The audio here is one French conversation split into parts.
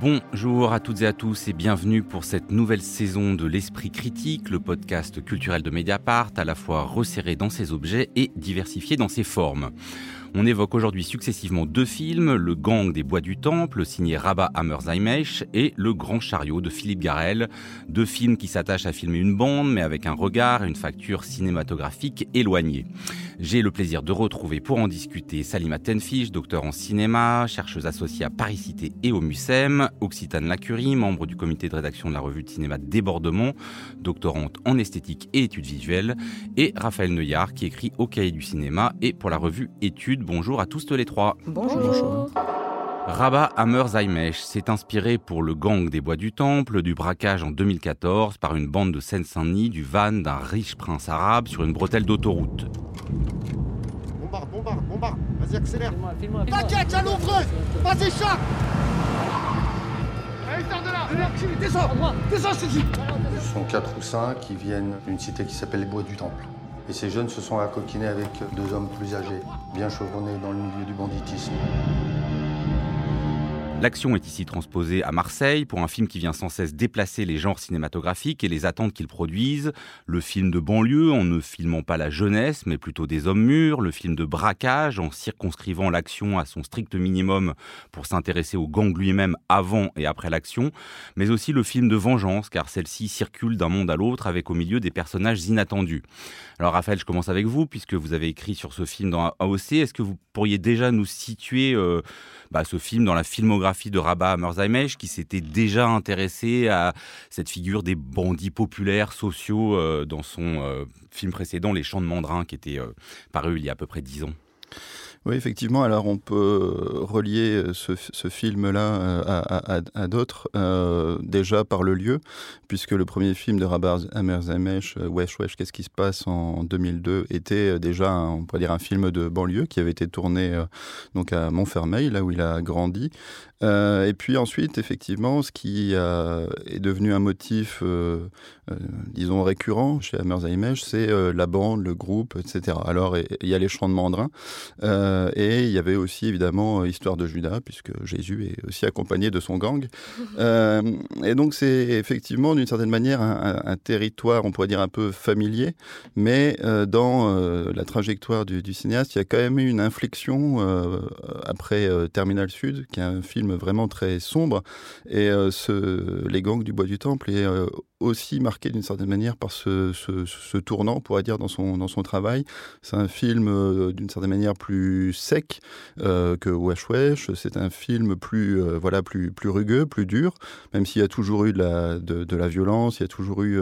Bonjour à toutes et à tous et bienvenue pour cette nouvelle saison de l'Esprit Critique, le podcast culturel de Mediapart, à la fois resserré dans ses objets et diversifié dans ses formes. On évoque aujourd'hui successivement deux films, Le Gang des Bois du Temple, signé Rabat Hammerzaimesh, et Le Grand Chariot de Philippe Garel. Deux films qui s'attachent à filmer une bande, mais avec un regard et une facture cinématographique éloignée. J'ai le plaisir de retrouver pour en discuter Salima Tenfish, docteur en cinéma, chercheuse associée à Paris Cité et au MUSEM, Occitane Lacurie, membre du comité de rédaction de la revue de cinéma Débordement, doctorante en esthétique et études visuelles, et Raphaël Neuillard qui écrit au cahier du cinéma et pour la revue Études Bonjour à tous les trois. Bonjour. Rabat Hammer Zaimesh s'est inspiré pour le gang des Bois du Temple du braquage en 2014 par une bande de Seine-Saint-Denis du van d'un riche prince arabe sur une bretelle d'autoroute. Bombarde, bombarde, bombarde. Vas-y, accélère. T'inquiète, j'allais ouvrir. Vas-y, chat. Allez, sors de là. Descends. Descends, je. Ce sont quatre ou cinq qui viennent d'une cité qui s'appelle les Bois du Temple. Et ces jeunes se sont accoquinés avec deux hommes plus âgés, bien chevronnés dans le milieu du banditisme. L'action est ici transposée à Marseille pour un film qui vient sans cesse déplacer les genres cinématographiques et les attentes qu'ils produisent. Le film de banlieue en ne filmant pas la jeunesse mais plutôt des hommes mûrs. Le film de braquage en circonscrivant l'action à son strict minimum pour s'intéresser au gang lui-même avant et après l'action. Mais aussi le film de vengeance car celle-ci circule d'un monde à l'autre avec au milieu des personnages inattendus. Alors Raphaël, je commence avec vous puisque vous avez écrit sur ce film dans AOC. Est-ce que vous pourriez déjà nous situer euh, bah, ce film dans la filmographie de Rabat Merzaimesh qui s'était déjà intéressé à cette figure des bandits populaires sociaux euh, dans son euh, film précédent Les Chants de Mandrin qui était euh, paru il y a à peu près dix ans. Oui, effectivement. Alors, on peut relier ce, film-là à, d'autres, déjà par le lieu, puisque le premier film de Rabat Amerzamesh, Wesh Wesh, qu'est-ce qui se passe en 2002, était déjà, on pourrait dire, un film de banlieue qui avait été tourné donc à Montfermeil, là où il a grandi. Euh, et puis ensuite, effectivement, ce qui euh, est devenu un motif, euh, disons, récurrent chez Hammerzaimesh, c'est la bande, le groupe, etc. Alors, il y a les chants de mandrin, et il y avait aussi, évidemment, Histoire de Judas, puisque Jésus est aussi accompagné de son gang. et donc, c'est effectivement, d'une certaine manière, un, un, territoire, on pourrait dire, un peu familier, mais dans la trajectoire du, du, cinéaste, il y a quand même eu une inflexion après Terminal Sud, qui est un film vraiment très sombre. Et euh, Les gangs du Bois du Temple est euh, aussi marqué d'une certaine manière par ce, ce, ce, tournant, on pourrait dire, dans son, dans son travail. C'est un film euh, d'une certaine manière plus sec euh, que Wesh Wesh. C'est un film plus, euh, voilà, plus, plus rugueux, plus dur, même s'il y a toujours eu de la, de, la violence, il y a toujours eu,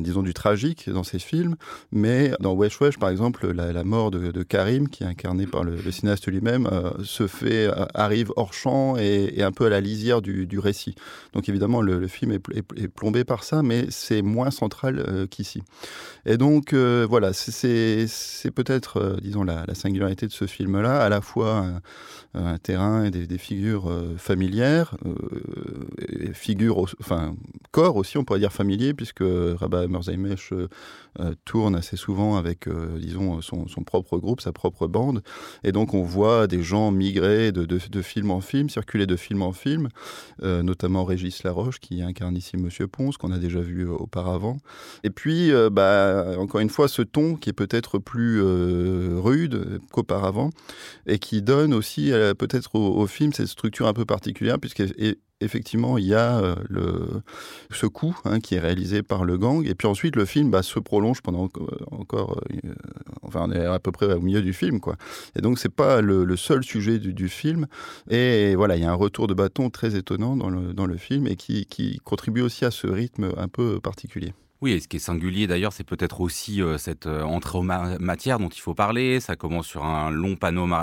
disons, du tragique dans ces films. Mais dans Wesh Wesh, par exemple, la, mort de, Karim, qui est incarné par le, cinéaste lui-même, se fait, arrive hors champ et, un peu à la lisière du, du récit. Donc évidemment, le, film est, est plombé par ça, mais c'est moins central euh, qu'ici. Et donc, euh, voilà, c'est peut-être, euh, disons, la, la, singularité de ce film-là, à la fois un, terrain et des, figures familières, figures, enfin, corps aussi, on pourrait dire familier, puisque Rabat Merzaimesh tourne assez souvent avec, disons, son, son, propre groupe, sa propre bande. Et donc, on voit des gens migrer de, de, de film en film, circuler de film en film, notamment Régis Laroche, qui incarne ici Monsieur Ponce, qu'on a déjà vu auparavant. Et puis, euh, bah, encore une fois, ce ton qui est peut-être plus euh, rude qu'auparavant et qui donne aussi euh, peut-être au, au, film cette structure un peu particulière, puisque effectivement, il y a euh, le, ce coup hein, qui est réalisé par le gang, et puis ensuite le film bah, se prolonge pendant encore, euh, enfin, on est à peu près au milieu du film, quoi. Et donc c'est pas le, seul sujet du, film. Et voilà, il y a un retour de bâton très étonnant dans le, dans le film et qui, contribue aussi à ce rythme un peu particulier. Oui, et ce qui est singulier d'ailleurs, c'est peut-être aussi euh, cette entrée en ma matière dont il faut parler. Ça commence sur un long,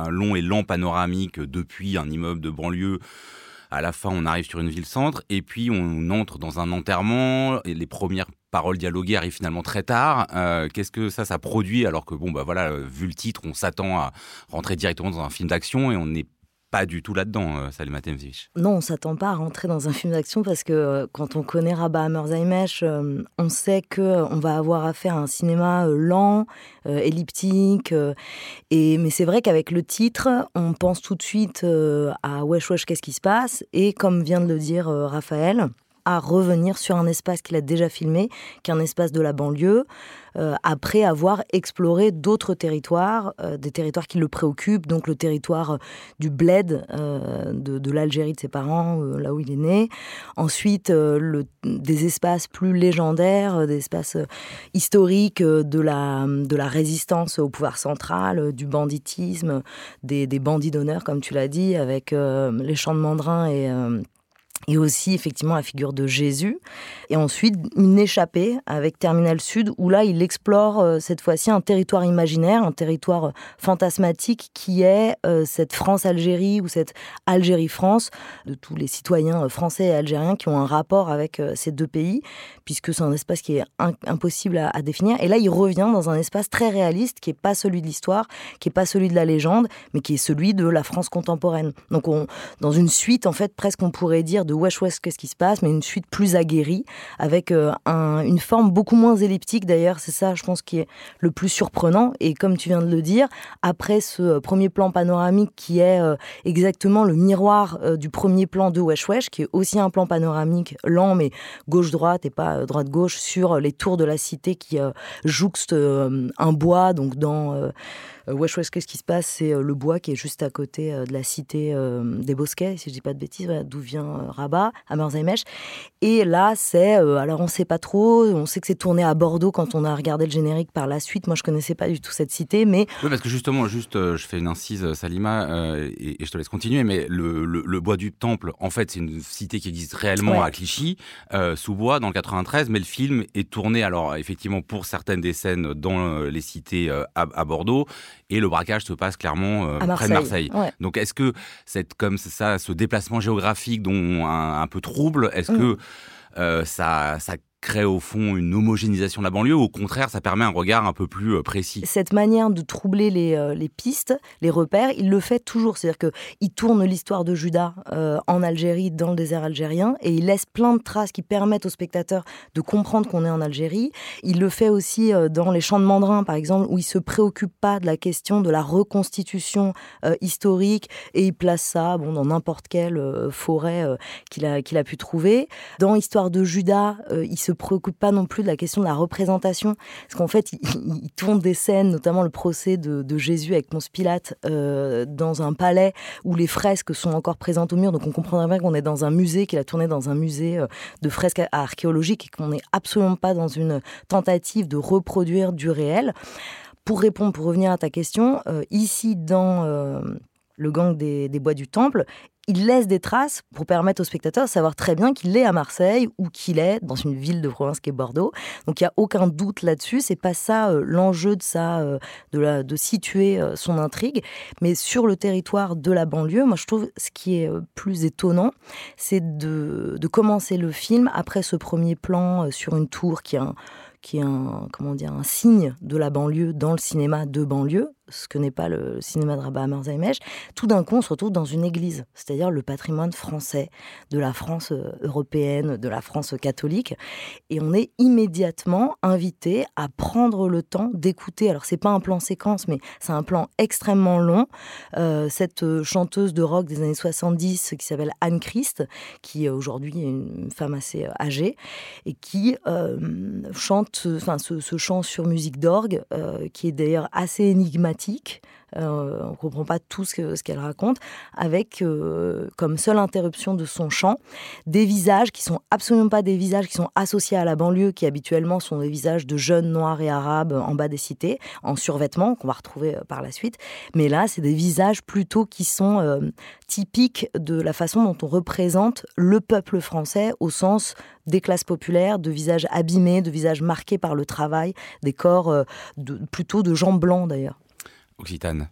long et lent panoramique depuis un immeuble de banlieue à la fin, on arrive sur une ville-centre, et puis on entre dans un enterrement, et les premières paroles dialoguées arrivent finalement très tard. Euh, qu'est-ce que ça, ça produit alors que, bon, bah voilà, vu le titre, on s'attend à rentrer directement dans un film d'action et on n'est pas du tout là-dedans, euh, Salima Temzich. Non, on s'attend pas à rentrer dans un film d'action parce que euh, quand on connaît Rabat Hammerzaimesh, euh, on sait que on va avoir affaire à un cinéma lent, elliptique. et mais c'est vrai qu'avec le titre, on pense tout de suite à wesh wesh qu'est-ce qui se passe? Et comme vient de le dire Raphaël, à revenir sur un espace qu'il a déjà filmé, qui est un espace de la banlieue, euh, après avoir exploré d'autres territoires, euh, des territoires qui le préoccupent, donc le territoire euh, du bled de, l'Algérie de ses parents, là où il est né. Ensuite, le, des espaces plus légendaires, des espaces historiques de la, de la résistance au pouvoir central, du banditisme, des, des bandits d'honneur, comme tu l'as dit, avec les champs de mandrin et et aussi effectivement la figure de Jésus. Et ensuite une échappée avec Terminal Sud où là il explore euh, cette fois-ci un territoire imaginaire, un territoire euh, fantasmatique qui est euh, cette France-Algérie ou cette Algérie-France de tous les citoyens français et algériens qui ont un rapport avec ces deux pays puisque c'est un espace qui est impossible à, définir. Et là il revient dans un espace très réaliste qui est pas celui de l'histoire, qui est pas celui de la légende, mais qui est celui de la France contemporaine. Donc on, dans une suite en fait presque on pourrait dire de wesh wesh qu'est-ce qui se passe, mais une suite plus aguerrie, avec euh, une forme beaucoup moins elliptique d'ailleurs, c'est ça je pense qui est le plus surprenant, et comme tu viens de le dire, après ce euh, premier plan panoramique qui est euh, exactement le miroir du premier plan de wesh wesh, qui est aussi un plan panoramique lent mais gauche-droite et pas droite-gauche sur les tours de la cité qui jouxte un bois, donc dans wesh Wesh, qu'est-ce qui se passe? C'est euh, le bois qui est juste à côté euh, de la cité des Bosquets, si je dis pas de bêtises, d'où vient Rabat, à Merzheimech. Et là, c'est, alors on sait pas trop, on sait que c'est tourné à Bordeaux quand on a regardé le générique par la suite. Moi, je connaissais pas du tout cette cité, mais. Oui, parce que justement, juste, je fais une incise, Salima, et, je te laisse continuer, mais le, bois du Temple, en fait, c'est une cité qui existe réellement à Clichy, sous bois, dans le 93, mais le film est tourné, alors effectivement, pour certaines des scènes dans les cités à Bordeaux, et le braquage se passe clairement euh, près de Marseille. Donc est-ce que cette comme ça, ce déplacement géographique dont un, peu trouble, est-ce mm. que euh, ça, ça crée au fond une homogénéisation de la banlieue, au contraire, ça permet un regard un peu plus euh, précis Cette manière de troubler les, euh, les pistes, les repères, il le fait toujours. C'est-à-dire qu'il tourne l'histoire de Judas euh, en Algérie, dans le désert algérien, et il laisse plein de traces qui permettent aux spectateurs de comprendre qu'on est en Algérie. Il le fait aussi dans Les Champs de Mandrin, par exemple, où il se préoccupe pas de la question de la reconstitution historique, et il place ça bon, dans n'importe quelle forêt qu'il a, qu'il a pu trouver. Dans Histoire de Judas, il se préoccupe pas non plus de la question de la représentation, parce qu'en fait, il, tourne des scènes, notamment le procès de, Jésus avec Ponce Pilate, euh, dans un palais où les fresques sont encore présentes au mur. Donc on comprendrait bien qu'on est dans un musée, qu'il a tourné dans un musée euh, de fresques archéologiques et qu'on n'est absolument pas dans une tentative de reproduire du réel. Pour répondre, pour revenir à ta question, euh, ici dans le gang des, bois du temple, il laisse des traces pour permettre aux spectateurs de savoir très bien qu'il est à Marseille ou qu'il est dans une ville de province qui est Bordeaux. Donc il n'y a aucun doute là-dessus. C'est pas ça euh, l'enjeu de ça, euh, de, de situer euh, son intrigue. Mais sur le territoire de la banlieue, moi je trouve ce qui est plus étonnant, c'est de, commencer le film après ce premier plan sur une tour qui est qui est un, comment dire, un signe de la banlieue dans le cinéma de banlieue, ce que n'est pas le cinéma de Rabat Merzheimech, tout d'un coup on se retrouve dans une église, c'est-à-dire le patrimoine français, de la France euh, européenne, de la France catholique, et on est immédiatement invité à prendre le temps d'écouter. Alors c'est pas un plan séquence, mais c'est un plan extrêmement long. Euh, cette euh, chanteuse de rock des années 70 qui s'appelle Anne Christ, qui aujourd'hui est une femme assez âgée et qui chante enfin, ce, chant sur musique d'orgue, qui est d'ailleurs assez énigmatique. Euh, on ne comprend pas tout ce qu'elle raconte, avec euh, comme seule interruption de son chant des visages qui sont absolument pas des visages qui sont associés à la banlieue, qui habituellement sont des visages de jeunes noirs et arabes en bas des cités, en survêtement, qu'on va retrouver par la suite. Mais là, c'est des visages plutôt qui sont typiques de la façon dont on représente le peuple français au sens des classes populaires, de visages abîmés, de visages marqués par le travail, des corps euh, plutôt de gens blancs d'ailleurs.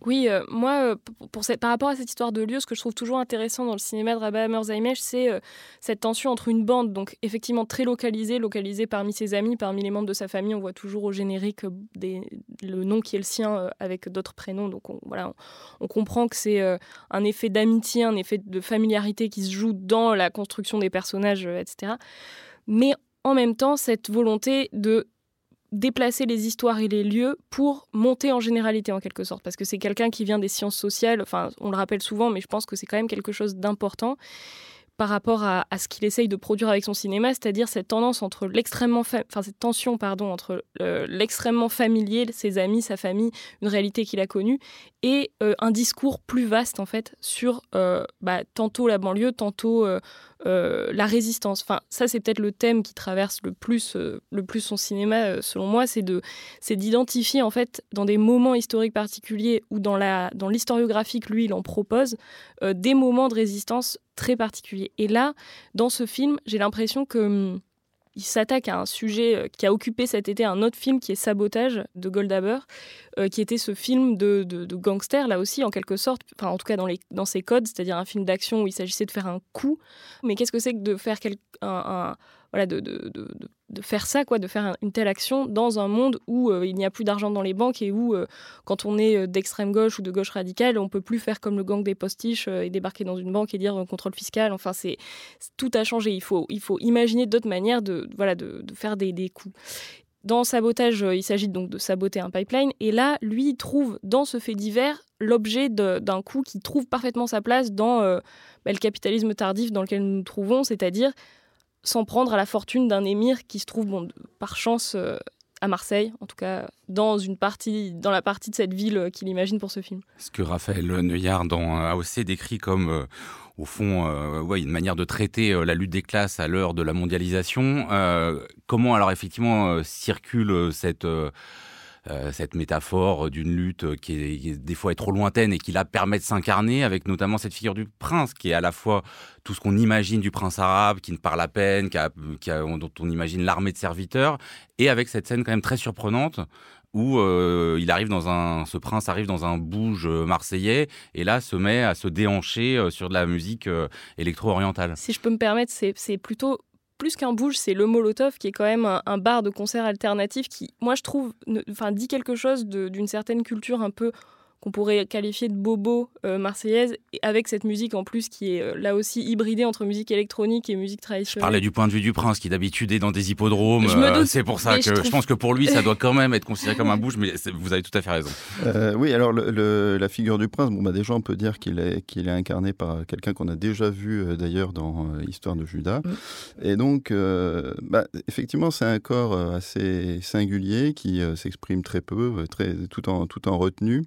Oui, euh, moi, pour, par rapport à cette histoire de lieu, ce que je trouve toujours intéressant dans le cinéma de Rabah Hammer c'est cette tension entre une bande, donc effectivement très localisée, localisée parmi ses amis, parmi les membres de sa famille. On voit toujours au générique le nom qui est le sien avec d'autres prénoms. Donc on, voilà, on, comprend que c'est un effet d'amitié, un effet de familiarité qui se joue dans la construction des personnages, etc. Mais en même temps, cette volonté de déplacer les histoires et les lieux pour monter en généralité en quelque sorte, parce que c'est quelqu'un qui vient des sciences sociales, enfin on le rappelle souvent, mais je pense que c'est quand même quelque chose d'important par rapport à, ce qu'il essaye de produire avec son cinéma, c'est-à-dire cette tendance entre l'extrêmement, enfin cette tension pardon entre euh, l'extrêmement familier, ses amis, sa famille, une réalité qu'il a connue, et euh, un discours plus vaste en fait sur euh, bah, tantôt la banlieue, tantôt la résistance. Enfin ça c'est peut-être le thème qui traverse le plus, le plus son cinéma selon moi, c'est de, c'est d'identifier en fait dans des moments historiques particuliers ou dans la, dans l'historiographique lui il en propose des moments de résistance très particulier. Et là, dans ce film, j'ai l'impression que hum, il s'attaque à un sujet euh, qui a occupé cet été un autre film qui est Sabotage de Goldhaber, euh, qui était ce film de, gangster, là aussi, en quelque sorte, enfin en tout cas dans, les, dans ses codes, c'est-à-dire un film d'action où il s'agissait de faire un coup. Mais qu'est-ce que c'est que de faire quel, un, voilà, de, de, de, faire ça, quoi, de faire une telle action dans un monde où euh, il n'y a plus d'argent dans les banques et où, euh, quand on est euh, d'extrême gauche ou de gauche radicale, on peut plus faire comme le gang des postiches et débarquer dans une banque et dire contrôle fiscal. Enfin, c'est tout a changé. Il faut, il faut imaginer d'autres manières de, voilà, de, faire des, des coups. Dans Sabotage, il s'agit donc de saboter un pipeline. Et là, lui, trouve dans ce fait divers l'objet d'un coup qui trouve parfaitement sa place dans bah, le capitalisme tardif dans lequel nous nous trouvons, c'est-à-dire s'en prendre à la fortune d'un émir qui se trouve, bon, par chance, euh, à Marseille, en tout cas dans une partie, dans la partie de cette ville euh, qu'il imagine pour ce film. Ce que Raphaël Neuillard dans AOC décrit comme, euh, au fond, ouais, une manière de traiter la lutte des classes à l'heure de la mondialisation. comment alors effectivement circule cette euh, cette métaphore d'une lutte qui, est, des fois est trop lointaine et qui là permet de s'incarner avec notamment cette figure du prince qui est à la fois tout ce qu'on imagine du prince arabe qui ne parle à peine, dont on imagine l'armée de serviteurs et avec cette scène quand même très surprenante où euh, il arrive dans un, ce prince arrive dans un bouge marseillais et là se met à se déhancher euh, sur de la musique électro-orientale. Si je peux me permettre, c'est plutôt plus qu'un bouge, c'est le Molotov, qui est quand même un, bar de concert alternatif qui, moi, je trouve, dit quelque chose d'une certaine culture un peu qu'on pourrait qualifier de bobo euh, marseillaise, avec cette musique en plus qui est euh, là aussi hybridée entre musique électronique et musique traditionnelle. Je parlais du point de vue du prince qui d'habitude est dans des hippodromes. Euh, c'est pour ça que je, pense que pour lui ça doit quand même être considéré comme un bouge, mais vous avez tout à fait raison. oui, alors la figure du prince, bon bah déjà on peut dire qu'il est qu'il est incarné par quelqu'un qu'on a déjà vu d'ailleurs dans l'histoire de Judas, mm. et donc bah, effectivement c'est un corps assez singulier qui s'exprime très peu, très tout en tout en retenue.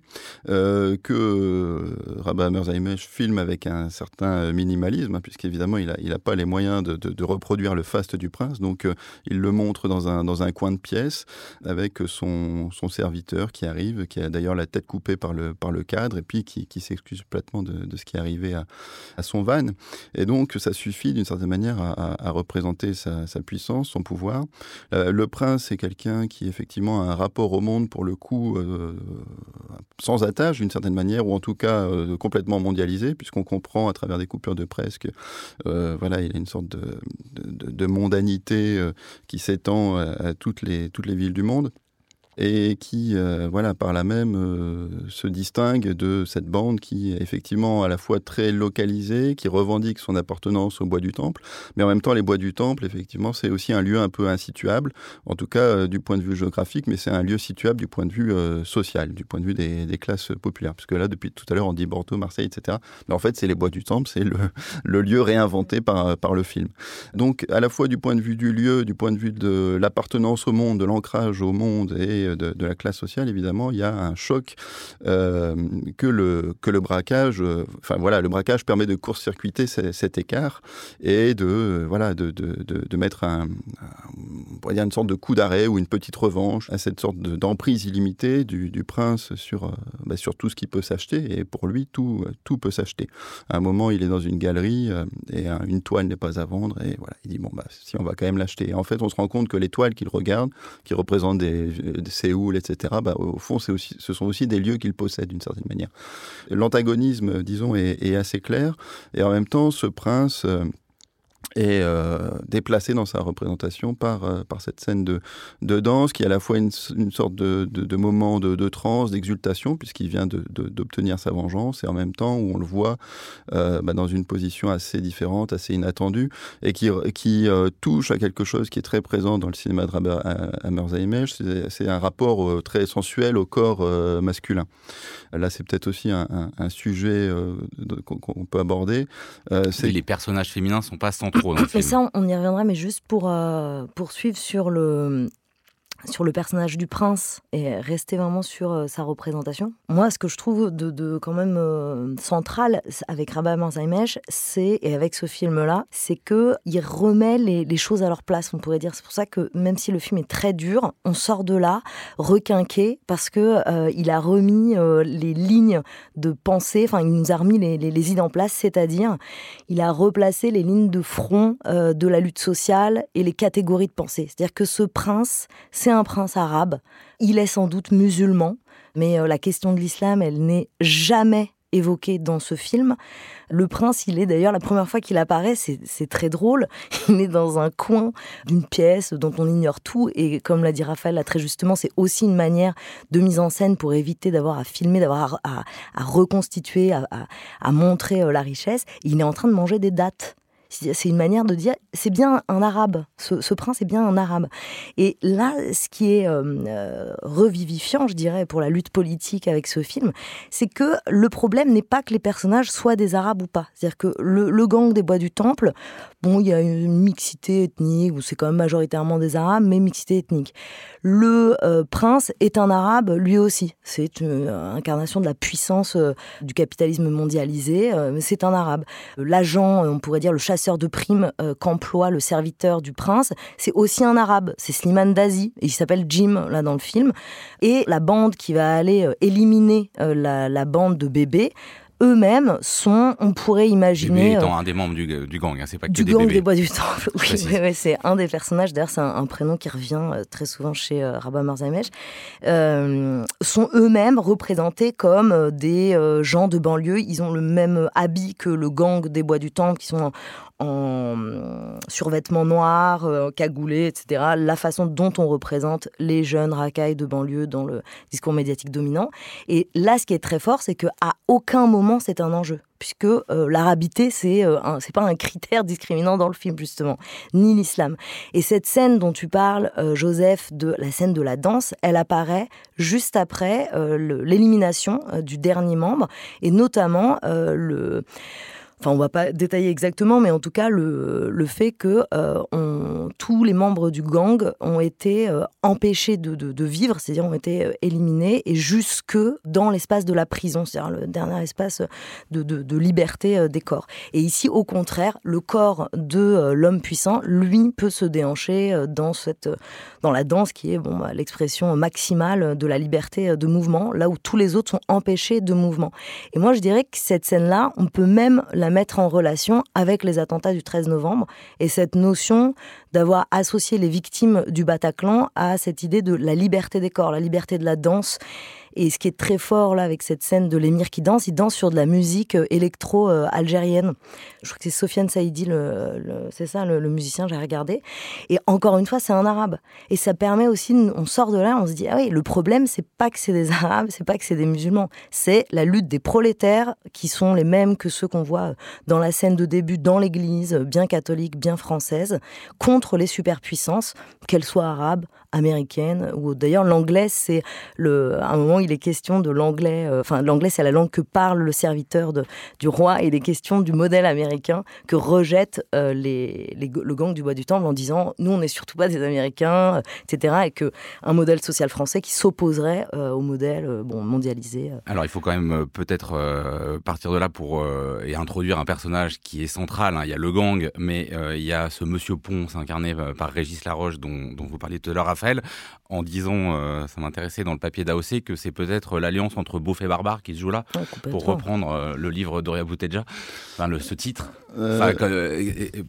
Euh, que euh, Rabat Merzaimesh filme avec un certain minimalisme, hein, puisqu'évidemment il n'a a pas les moyens de, reproduire le faste du prince, donc euh, il le montre dans un, coin de pièce avec son, serviteur qui arrive, qui a d'ailleurs la tête coupée par le, cadre, et puis qui, s'excuse complètement de, ce qui est arrivé à, son van. Et donc ça suffit d'une certaine manière à, représenter sa, sa, puissance, son pouvoir. le prince est quelqu'un qui effectivement a un rapport au monde pour le coup sans attendre d'une certaine manière, ou en tout cas euh, complètement mondialisé, puisqu'on comprend à travers des coupures de presse que euh, voilà, il y a une sorte de, mondanité euh, qui s'étend à, toutes les villes du monde et qui, euh, voilà, par là même, euh, se distingue de cette bande qui est effectivement à la fois très localisée, qui revendique son appartenance au bois du Temple, mais en même temps, les bois du Temple, effectivement, c'est aussi un lieu un peu insituable, en tout cas euh, du point de vue géographique, mais c'est un lieu situable du point de vue social, du point de vue des, classes populaires. Parce que là, depuis tout à l'heure, on dit Bordeaux, Marseille, etc. Mais en fait, c'est les bois du Temple, c'est le, le, lieu réinventé par, par le film. Donc, à la fois du point de vue du lieu, du point de vue de l'appartenance au monde, de l'ancrage au monde et de, la classe sociale, évidemment, il y a un choc euh, que, le, que le braquage, euh, enfin voilà, le braquage permet de court-circuiter cet écart et de, voilà, de, de, de mettre un, un, une sorte de coup d'arrêt ou une petite revanche à cette sorte d'emprise illimitée du, prince sur, euh, bah, sur tout ce qui peut s'acheter. Et pour lui, tout, tout peut s'acheter. À un moment, il est dans une galerie et une toile n'est pas à vendre. Et voilà, il dit, bon, bah, si on va quand même l'acheter. En fait, on se rend compte que les toiles qu'il regarde, qui représentent des Séoul, etc. Bah, au fond, aussi, ce sont aussi des lieux qu'il possède d'une certaine manière. L'antagonisme, disons, est, est, assez clair, et en même temps, ce prince est euh, déplacé dans sa représentation par, euh, par cette scène de, de danse qui est à la fois une, sorte de, de, moment de, de transe, d'exultation, puisqu'il vient d'obtenir sa vengeance, et en même temps où on le voit euh, bah, dans une position assez différente, assez inattendue, et qui, qui touche à quelque chose qui est très présent dans le cinéma de Hammer c'est un rapport très sensuel au corps masculin. Là, c'est peut-être aussi un, sujet qu'on peut aborder. les personnages féminins sont pas centraux mais ça, on y reviendra, mais juste pour euh, poursuivre sur le, sur le personnage du prince et rester vraiment sur euh, sa représentation. Moi, ce que je trouve de, quand même euh, central avec Rabat Marzaimesh, c'est et avec ce film-là, c'est que il remet les, choses à leur place. On pourrait dire. C'est pour ça que même si le film est très dur, on sort de là requinqué parce que euh, il a remis euh, les lignes de pensée. Enfin, il nous a remis les, les, idées en place, c'est-à-dire il a replacé les lignes de front de la lutte sociale et les catégories de pensée. C'est-à-dire que ce prince, c'est un prince arabe. Il est sans doute musulman, mais euh, la question de l'islam, elle n'est jamais évoquée dans ce film. Le prince, il est d'ailleurs, la première fois qu'il apparaît, c'est très drôle. Il est dans un coin d'une pièce dont on ignore tout. Et comme l'a dit Raphaël là, très justement, c'est aussi une manière de mise en scène pour éviter d'avoir à filmer, d'avoir à, reconstituer, à, à montrer euh, la richesse. Il est en train de manger des dates. C'est une manière de dire, c'est bien un arabe, ce, ce, prince est bien un arabe. Et là, ce qui est euh, euh, revivifiant, je dirais, pour la lutte politique avec ce film, c'est que le problème n'est pas que les personnages soient des arabes ou pas. C'est-à-dire que le, le, gang des bois du temple, bon, il y a une mixité ethnique, où c'est quand même majoritairement des arabes, mais mixité ethnique. Le euh, prince est un arabe, lui aussi. C'est une incarnation de la puissance euh, du capitalisme mondialisé, euh, c'est un arabe. L'agent, on pourrait dire le chasseur de primes qu'emploie le serviteur du prince, c'est aussi un arabe. C'est Slimane Dazi, il s'appelle Jim, là, dans le film. Et la bande qui va aller éliminer la bande de bébés, eux-mêmes sont, on pourrait imaginer. Bébé étant un des membres du, du gang, hein, c'est pas que du des gang bébés. des bois du temple. Oui, oui, oui c'est un des personnages. D'ailleurs, c'est un, un, prénom qui revient euh, très souvent chez euh, Rabat Marzamesh. Euh, sont eux-mêmes représentés comme euh, des euh, gens de banlieue. Ils ont le même habit que le gang des bois du temple, qui sont en, en survêtements noirs, euh, cagoulés, etc. La façon dont on représente les jeunes racailles de banlieue dans le discours médiatique dominant. Et là, ce qui est très fort, c'est qu'à aucun moment c'est un enjeu puisque euh, l'arabité c'est euh, pas un critère discriminant dans le film justement ni l'islam et cette scène dont tu parles euh, Joseph de la scène de la danse elle apparaît juste après euh, l'élimination euh, du dernier membre et notamment euh, le enfin on va pas détailler exactement, mais en tout cas le, le fait que euh, tous les membres du gang ont été euh, empêchés de, de, vivre, c'est-à-dire ont été euh, éliminés et jusque dans l'espace de la prison, c'est-à-dire le dernier espace de, de, liberté des corps. Et ici, au contraire, le corps de l'homme puissant, lui, peut se déhancher dans cette dans la danse qui est bon bah, l'expression maximale de la liberté de mouvement, là où tous les autres sont empêchés de mouvement. Et moi, je dirais que cette scène-là, on peut même la mettre en relation avec les attentats du 13 novembre et cette notion d'avoir associé les victimes du Bataclan à cette idée de la liberté des corps, la liberté de la danse. Et ce qui est très fort là avec cette scène de l'émir qui danse, il danse sur de la musique électro-algérienne. Je crois que c'est Sofiane Saïdi, c'est ça, le, le musicien, j'ai regardé. Et encore une fois, c'est un arabe. Et ça permet aussi, on sort de là, on se dit, ah oui, le problème, c'est pas que c'est des arabes, c'est pas que c'est des musulmans, c'est la lutte des prolétaires qui sont les mêmes que ceux qu'on voit dans la scène de début dans l'église, bien catholique, bien française, contre les superpuissances, qu'elles soient arabes, américaines, ou d'ailleurs l'anglais, c'est le, à un moment, il est question de l'anglais, euh, enfin, l'anglais, c'est la langue que parle le serviteur de, du roi, et il est question du modèle américain que rejette euh, les, les, le gang du bois du temple en disant, nous, on n'est surtout pas des Américains, etc., et que un modèle social français qui s'opposerait euh, au modèle bon, mondialisé. Alors, il faut quand même peut-être partir de là pour et introduire un personnage qui est central. Hein. Il y a le gang, mais il y a ce Monsieur Ponce incarné par Régis Laroche dont, dont vous parliez tout à l'heure, Raphaël en disant, euh, ça m'intéressait dans le papier d'AOC, que c'est peut-être l'alliance entre beauf et barbare qui se joue là, pour reprendre euh, le livre d'Oria Bouteja, enfin, le, ce titre.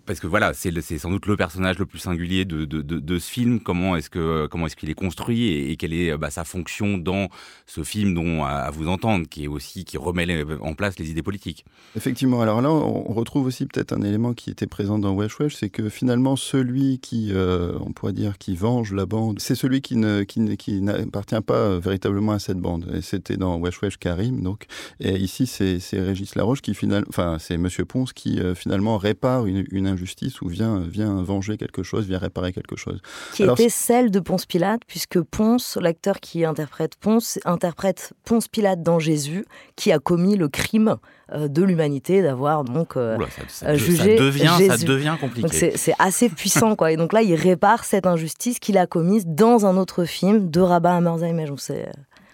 Parce que voilà, c'est sans doute le personnage le plus singulier de, de, de, ce film. Comment est-ce que comment est-ce qu'il est construit et, quelle est bah, sa fonction dans ce film dont à, vous entendre, qui est aussi qui remet en place les idées politiques. Effectivement. Alors là, on retrouve aussi peut-être un élément qui était présent dans Wesh Wesh, c'est que finalement celui qui, on pourrait dire, qui venge la bande, c'est celui qui ne qui, qui n'appartient pas euh, véritablement à cette bande. Et c'était dans Wesh Wesh Karim, donc. Et ici, c'est, Régis Laroche qui finalement, enfin, c'est Monsieur Ponce qui euh, finalement répare une, injustice ou vient vient venger quelque chose, vient réparer quelque chose. Qui était celle de Ponce Pilate, puisque Ponce, l'acteur qui interprète Ponce, interprète Ponce Pilate dans Jésus, qui a commis le crime euh, de l'humanité d'avoir donc euh, ça, jugé devient, Ça devient compliqué. C'est assez puissant quoi. Et donc là, il répare cette injustice qu'il a commise dans un autre film de Rabat à Donc c'est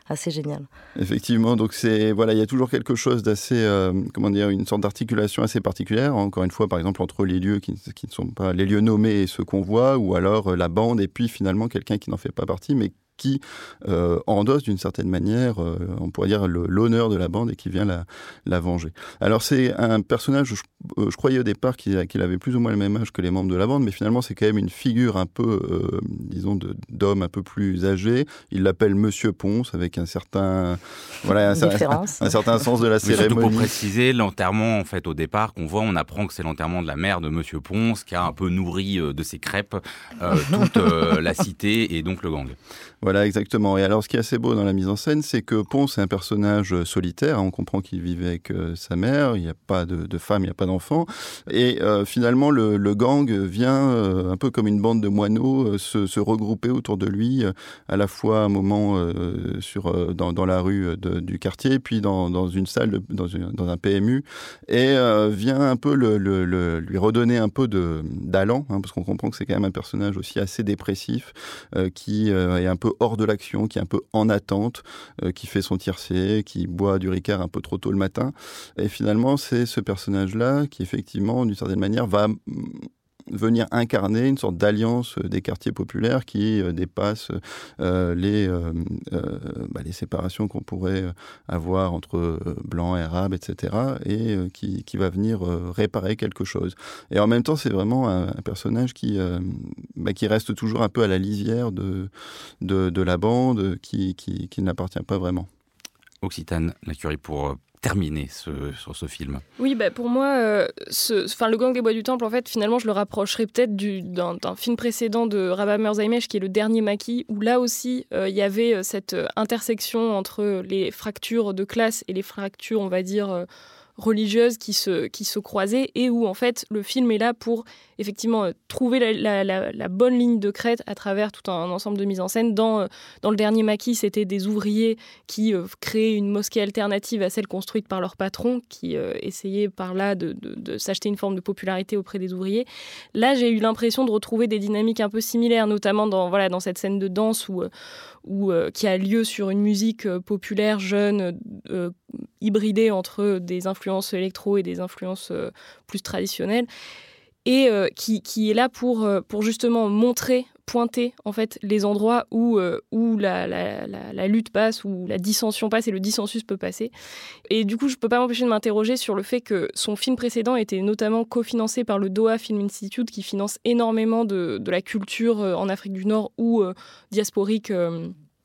assez génial. Effectivement, donc c'est voilà, il y a toujours quelque chose d'assez, euh, comment dire, une sorte d'articulation assez particulière. Encore une fois, par exemple entre les lieux qui, ne sont pas les lieux nommés et ceux qu'on voit, ou alors la bande et puis finalement quelqu'un qui n'en fait pas partie, mais qui euh, endosse d'une certaine manière, euh, on pourrait dire, l'honneur de la bande et qui vient la, la venger. Alors c'est un personnage, je, euh, croyais au départ qu'il avait plus ou moins le même âge que les membres de la bande, mais finalement c'est quand même une figure un peu, disons, d'homme un peu plus âgé. Il l'appelle Monsieur Ponce avec un certain, voilà, un, certain sens de la cérémonie. pour préciser, l'enterrement, en fait, au départ, qu'on voit, on apprend que c'est l'enterrement de la mère de Monsieur Ponce qui a un peu nourri de ses crêpes toute la cité et donc le gang. Voilà, exactement. Et alors, ce qui est assez beau dans la mise en scène, c'est que Ponce est un personnage solitaire. On comprend qu'il vivait avec euh, sa mère. Il n'y a pas de, femme, il n'y a pas d'enfant. Et euh, finalement, le, gang vient, euh, un peu comme une bande de moineaux, se, regrouper autour de lui, à la fois un moment sur, dans, la rue du quartier, puis dans, une salle, dans, un PMU, et vient un peu lui redonner un peu d'allant, hein, parce qu'on comprend que c'est quand même un personnage aussi assez dépressif, qui est un peu hors de l'action, qui est un peu en attente, euh, qui fait son tiercé, qui boit du Ricard un peu trop tôt le matin. Et finalement, c'est ce personnage-là qui, effectivement, d'une certaine manière, va venir incarner une sorte d'alliance des quartiers populaires qui euh, dépasse euh, les, euh, bah, les séparations qu'on pourrait avoir entre blancs et arabes, etc., et qui, va venir réparer quelque chose. Et en même temps, c'est vraiment un, personnage qui, bah, qui reste toujours un peu à la lisière de la bande, qui, qui, qui n'appartient pas vraiment. Occitane, la curie pour terminé sur ce film. Oui, bah, pour moi, euh, le Gang des Bois du Temple, en fait, finalement, je le rapprocherais peut-être d'un film précédent de Rabah Merzaimesh, qui est Le Dernier Maquis, où là aussi, euh, il y avait euh, cette intersection entre les fractures de classe et les fractures, on va dire, religieuses qui se, qui se croisaient et où en fait le film est là pour effectivement euh, trouver la, bonne ligne de crête à travers tout un, ensemble de mises en scène. Dans, euh, dans le dernier maquis, c'était des ouvriers qui euh, créaient une mosquée alternative à celle construite par leur patron, qui essayaient par là de, de, s'acheter une forme de popularité auprès des ouvriers. Là, j'ai eu l'impression de retrouver des dynamiques un peu similaires, notamment dans, voilà, dans cette scène de danse où, où, qui a lieu sur une musique populaire, jeune, hybridée entre des influences électro et des influences plus traditionnelles et euh, qui, qui, est là pour, euh, pour justement montrer, pointer en fait les endroits où, euh, où la, la, la, lutte passe, où la dissension passe et le dissensus peut passer. Et du coup, je ne peux pas m'empêcher de m'interroger sur le fait que son film précédent était notamment cofinancé par le Doha Film Institute qui finance énormément de, de la culture en Afrique du Nord ou diasporique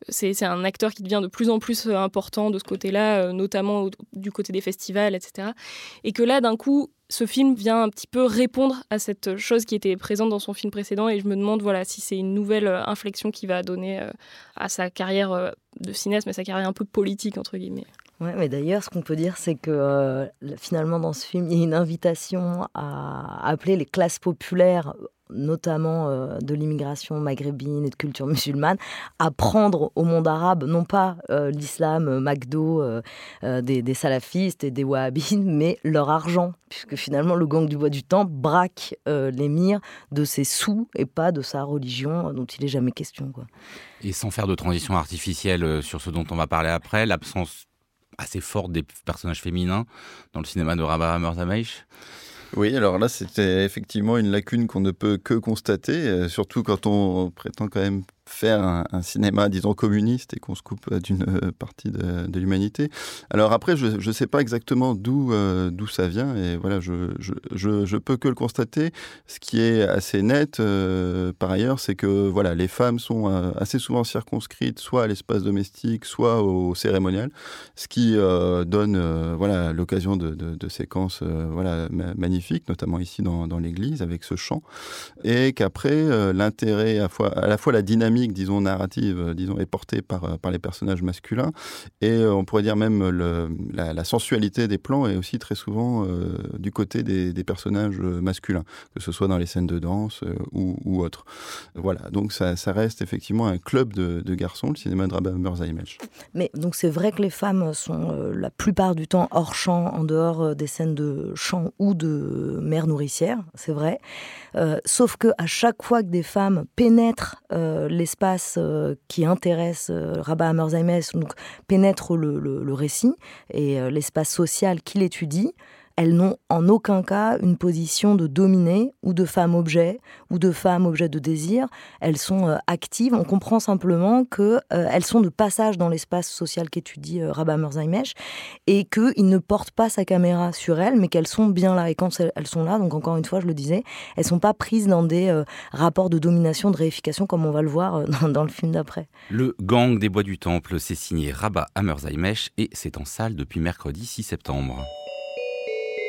c'est un acteur qui devient de plus en plus important de ce côté-là, notamment du côté des festivals, etc. Et que là, d'un coup, ce film vient un petit peu répondre à cette chose qui était présente dans son film précédent et je me demande voilà si c'est une nouvelle euh, inflexion qui va donner euh, à sa carrière euh, de cinéaste mais sa carrière un peu politique entre guillemets. Ouais, mais d'ailleurs, ce qu'on peut dire, c'est que finalement, dans ce film, il y a une invitation à appeler les classes populaires notamment euh, de l'immigration maghrébine et de culture musulmane, à prendre au monde arabe, non pas euh, l'islam euh, McDo des, salafistes et des wahhabites, mais leur argent, puisque finalement le gang du bois du temps braque l'émir de ses sous et pas de sa religion dont il n'est jamais question. Et sans faire de transition artificielle sur ce dont on va parler après, l'absence assez forte des personnages féminins dans le cinéma de Rabah Murzameich oui, alors là, c'était effectivement une lacune qu'on ne peut que constater, euh, surtout quand on prétend quand même faire un, cinéma, disons, communiste et qu'on se coupe d'une partie de, l'humanité. Alors après, je ne sais pas exactement d'où d'où ça vient et voilà, je, je, je, peux que le constater. Ce qui est assez net, par ailleurs, c'est que voilà, les femmes sont assez souvent circonscrites soit à l'espace domestique, soit au cérémonial, ce qui donne voilà l'occasion de, de, séquences voilà magnifiques, notamment ici dans, dans l'église avec ce chant, et qu'après l'intérêt à, à la fois la dynamique disons, narrative, euh, disons, est portée par, euh, par les personnages masculins. Et euh, on pourrait dire même la, sensualité des plans est aussi très souvent du côté des, personnages masculins, que ce soit dans les scènes de danse ou, ou autres. Voilà, donc ça, reste effectivement un club de, garçons, le cinéma de Rabah Merzaimesh. Mais donc c'est vrai que les femmes sont la plupart du temps hors champ, en dehors des scènes de chant ou de mère nourricière, c'est vrai. sauf que à chaque fois que des femmes pénètrent les espace euh, qui intéresse euh, Rabat Hammerzheimer, donc pénètre le, récit et euh, l'espace social qu'il étudie, elles n'ont en aucun cas une position de dominée ou de femme objet ou de femme objet de désir. Elles sont euh, actives. On comprend simplement qu'elles euh, sont de passage dans l'espace social qu'étudie euh, Rabah Merzaimesh et qu'il ne porte pas sa caméra sur elles, mais qu'elles sont bien là. Et quand elles sont là, donc encore une fois, je le disais, elles sont pas prises dans des rapports de domination, de réification, comme on va le voir dans, le film d'après. Le Gang des Bois du Temple, c'est signé Rabat Hammerzaimesh et c'est en salle depuis mercredi 6 septembre.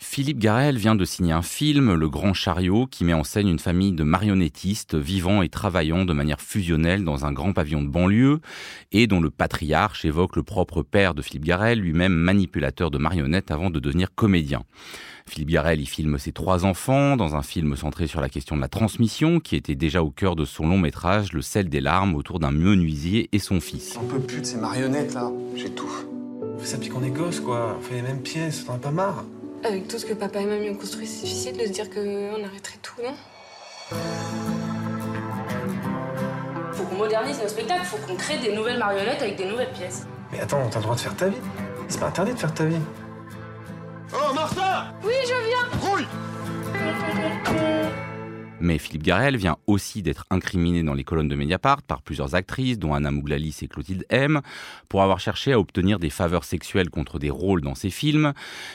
Philippe Garel vient de signer un film, Le Grand Chariot, qui met en scène une famille de marionnettistes vivant et travaillant de manière fusionnelle dans un grand pavillon de banlieue et dont le patriarche évoque le propre père de Philippe Garel, lui-même manipulateur de marionnettes avant de devenir comédien. Philippe Garel y filme ses trois enfants dans un film centré sur la question de la transmission qui était déjà au cœur de son long métrage Le sel des larmes autour d'un menuisier et son fils. On peut plus de ces marionnettes là, tout. On fait ça depuis qu'on est gosse quoi, on fait les mêmes pièces, t'en as pas marre Avec tout ce que papa et mamie ont construit, c'est difficile de se dire qu'on arrêterait tout, non? Faut qu'on modernise nos spectacles, faut qu'on crée des nouvelles marionnettes avec des nouvelles pièces. Mais attends, t'as le droit de faire ta vie. C'est pas interdit de faire ta vie. Oh, Martha! Oui, je viens. Rouille mais Philippe Garel vient aussi d'être incriminé dans les colonnes de Mediapart par plusieurs actrices, dont Anna Mouglalis et Clotilde M, pour avoir cherché à obtenir des faveurs sexuelles contre des rôles dans ses films.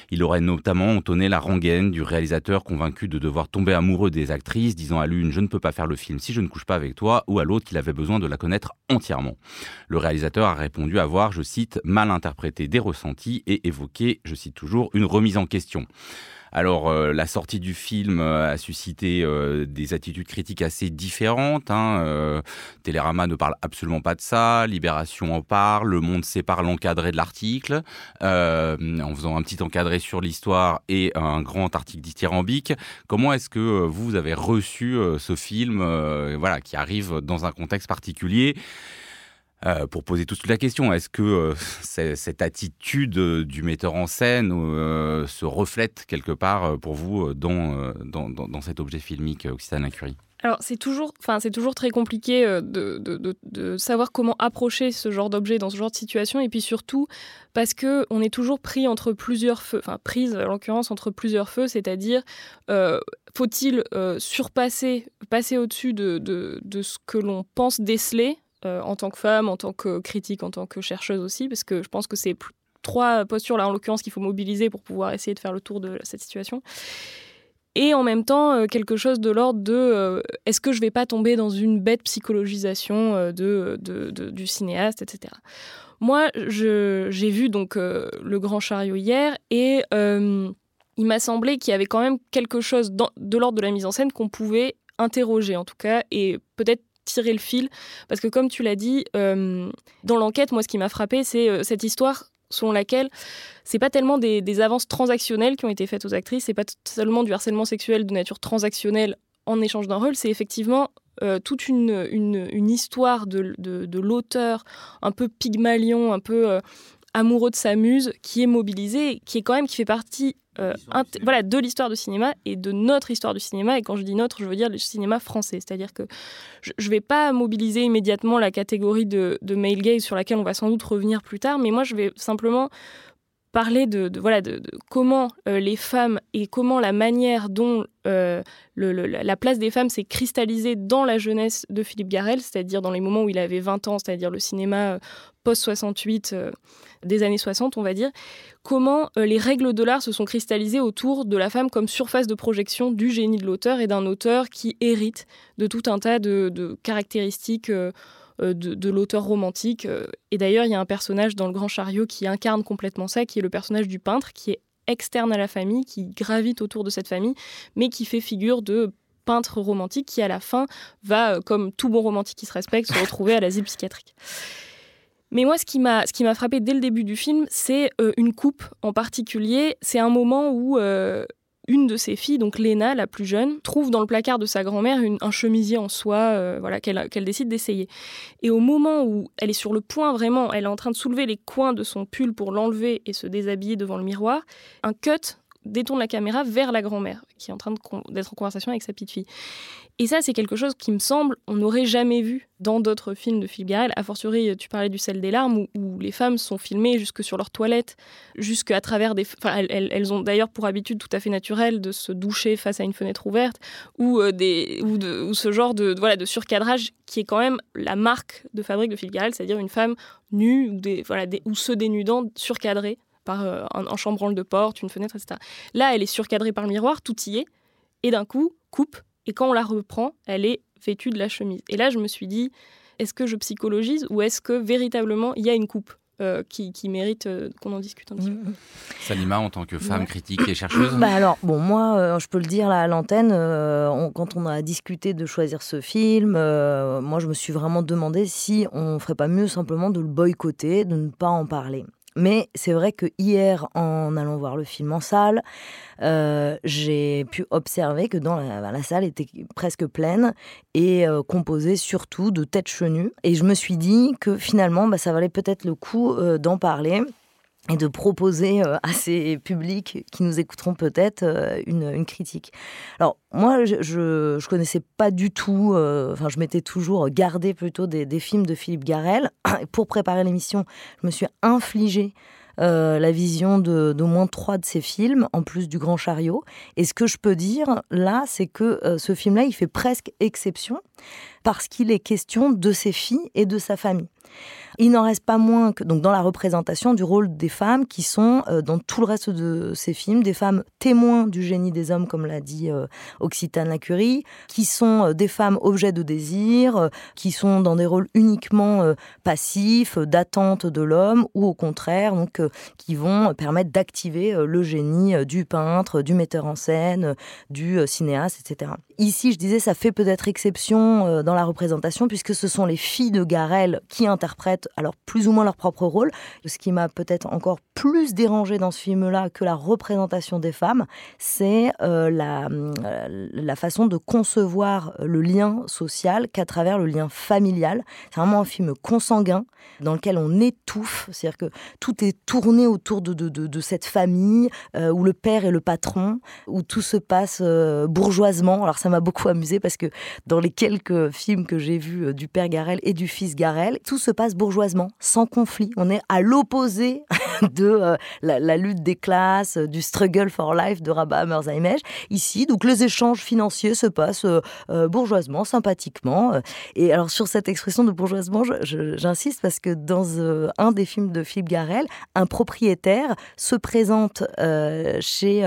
Il aurait notamment entonné la rengaine du réalisateur convaincu de devoir tomber amoureux des actrices, disant à l'une Je ne peux pas faire le film si je ne couche pas avec toi, ou à l'autre qu'il avait besoin de la connaître entièrement. Le réalisateur a répondu avoir, je cite, mal interprété des ressentis et évoqué, je cite toujours, une remise en question. Alors, euh, la sortie du film euh, a suscité euh, des attitudes critiques assez différentes. Hein. Télérama ne parle absolument pas de ça. Libération en parle. Le Monde sépare l'encadré de l'article, en faisant un petit encadré sur l'histoire et un grand article dithyrambique. Comment est-ce que vous avez reçu ce film, voilà, qui arrive dans un contexte particulier? Euh, pour poser toute la question, est-ce que euh, cette attitude euh, du metteur en scène se reflète quelque part pour vous dans, cet objet filmique Occitane Curie alors c'est toujours, enfin c'est toujours très compliqué de, savoir comment approcher ce genre d'objet dans ce genre de situation. Et puis surtout parce que on est toujours pris entre plusieurs feux, enfin prise en l'occurrence entre plusieurs feux, c'est-à-dire faut-il surpasser, passer au-dessus de, de, ce que l'on pense déceler euh, en tant que femme, en tant que critique, en tant que chercheuse aussi, parce que je pense que c'est trois postures là en l'occurrence qu'il faut mobiliser pour pouvoir essayer de faire le tour de cette situation. Et en même temps, euh, quelque chose de l'ordre de euh, est-ce que je vais pas tomber dans une bête psychologisation de, du cinéaste, etc. Moi, j'ai vu donc Le Grand Chariot hier et il m'a semblé qu'il y avait quand même quelque chose de l'ordre de la mise en scène qu'on pouvait interroger en tout cas et peut-être tirer le fil. Parce que comme tu l'as dit, euh, dans l'enquête, moi, ce qui m'a frappé, c'est euh, cette histoire selon laquelle c'est pas tellement des, avances transactionnelles qui ont été faites aux actrices, c'est pas seulement du harcèlement sexuel de nature transactionnelle en échange d'un rôle, c'est effectivement euh, toute une, une, histoire de, de, l'auteur un peu pygmalion, un peu amoureux de sa muse, qui est mobilisée, qui est quand même qui fait partie euh, voilà, de l'histoire du cinéma et de notre histoire du cinéma. Et quand je dis notre, je veux dire le cinéma français. C'est-à-dire que je ne vais pas mobiliser immédiatement la catégorie de, de male gaze sur laquelle on va sans doute revenir plus tard, mais moi je vais simplement parler de, voilà, de, comment les femmes et comment la manière dont la place des femmes s'est cristallisée dans la jeunesse de Philippe Garrel, c'est-à-dire dans les moments où il avait 20 ans, c'est-à-dire le cinéma post-68 des années 60, on va dire, comment les règles de l'art se sont cristallisées autour de la femme comme surface de projection du génie de l'auteur et d'un auteur qui hérite de tout un tas de, caractéristiques de, l'auteur romantique. Et d'ailleurs, il y a un personnage dans Le Grand Chariot qui incarne complètement ça, qui est le personnage du peintre, qui est externe à la famille, qui gravite autour de cette famille, mais qui fait figure de peintre romantique qui, à la fin, va, comme tout bon romantique qui se respecte, se retrouver à l'asile psychiatrique. Mais moi, ce qui m'a, frappé dès le début du film, c'est euh, une coupe en particulier. C'est un moment où euh, une de ses filles, donc Léna, la plus jeune, trouve dans le placard de sa grand-mère un chemisier en soie euh, voilà, qu'elle décide d'essayer. Et au moment où elle est sur le point, vraiment, elle est en train de soulever les coins de son pull pour l'enlever et se déshabiller devant le miroir, un cut détourne la caméra vers la grand-mère, qui est en train d'être en conversation avec sa petite fille. Et ça, c'est quelque chose qui me semble, on n'aurait jamais vu dans d'autres films de Philippe Garrel. A fortiori, tu parlais du sel des larmes, où, les femmes sont filmées jusque sur leur toilette, jusque à travers des. Enfin, elles, ont d'ailleurs pour habitude tout à fait naturelle de se doucher face à une fenêtre ouverte, ou, euh, des, ou, de, ce genre de, voilà, de surcadrage qui est quand même la marque de fabrique de Philippe c'est-à-dire une femme nue ou, voilà, ou se dénudant, surcadrée par euh, un, un chambranle de porte, une fenêtre, etc. Là, elle est surcadrée par le miroir, tout y est, et d'un coup, coupe, et quand on la reprend, elle est vêtue de la chemise. Et là, je me suis dit, est-ce que je psychologise ou est-ce que véritablement il y a une coupe euh, qui, mérite euh, qu'on en discute un petit peu? Salima, en tant que femme critique et chercheuse? Bah Alors, bon, moi, euh, je peux le dire là à l'antenne, quand on a discuté de choisir ce film, moi, je me suis vraiment demandé si on ferait pas mieux simplement de le boycotter, de ne pas en parler. Mais c'est vrai que hier, en allant voir le film en salle, euh, j'ai pu observer que dans la, salle était presque pleine et euh, composée surtout de têtes chenues. Et je me suis dit que finalement, bah, ça valait peut-être le coup euh, d'en parler et de proposer à ces publics qui nous écouteront peut-être une, critique. Alors moi, je, je, connaissais pas du tout, enfin je m'étais toujours gardé plutôt des, films de Philippe Garel. pour préparer l'émission, je me suis infligé euh, la vision d'au moins trois de ses films, en plus du Grand Chariot. Et ce que je peux dire là, c'est que euh, ce film-là, il fait presque exception parce qu'il est question de ses filles et de sa famille. Il n'en reste pas moins que donc dans la représentation du rôle des femmes qui sont euh, dans tout le reste de ces films des femmes témoins du génie des hommes comme l'a dit euh, Occitane Lacurie, qui sont euh, des femmes objets de désir, qui sont dans des rôles uniquement passifs, d'attente de l'homme ou au contraire donc qui vont permettre d'activer le génie du peintre, du metteur en scène, du cinéaste, etc. Ici, je disais, ça fait peut-être exception dans la représentation puisque ce sont les filles de Garel qui interprètent alors plus ou moins leur propre rôle. Ce qui m'a peut-être encore plus dérangé dans ce film-là que la représentation des femmes, c'est euh, la, euh, la façon de concevoir le lien social qu'à travers le lien familial. C'est vraiment un film consanguin dans lequel on étouffe, c'est-à-dire que tout est tourné autour de, de, cette famille euh, où le père est le patron, où tout se passe bourgeoisement. Alors ça m'a beaucoup amusé parce que dans les quelques films que j'ai vus du père Garel et du fils Garel, tout se passe bourgeoisement sans conflit. On est à l'opposé de euh, la, lutte des classes, du struggle for life de Rabat Hammerzaimesh. Ici, donc les échanges financiers se passent euh, euh, bourgeoisement, sympathiquement. Et alors sur cette expression de bourgeoisement, j'insiste parce que dans un des films de Philippe Garel, un propriétaire se présente chez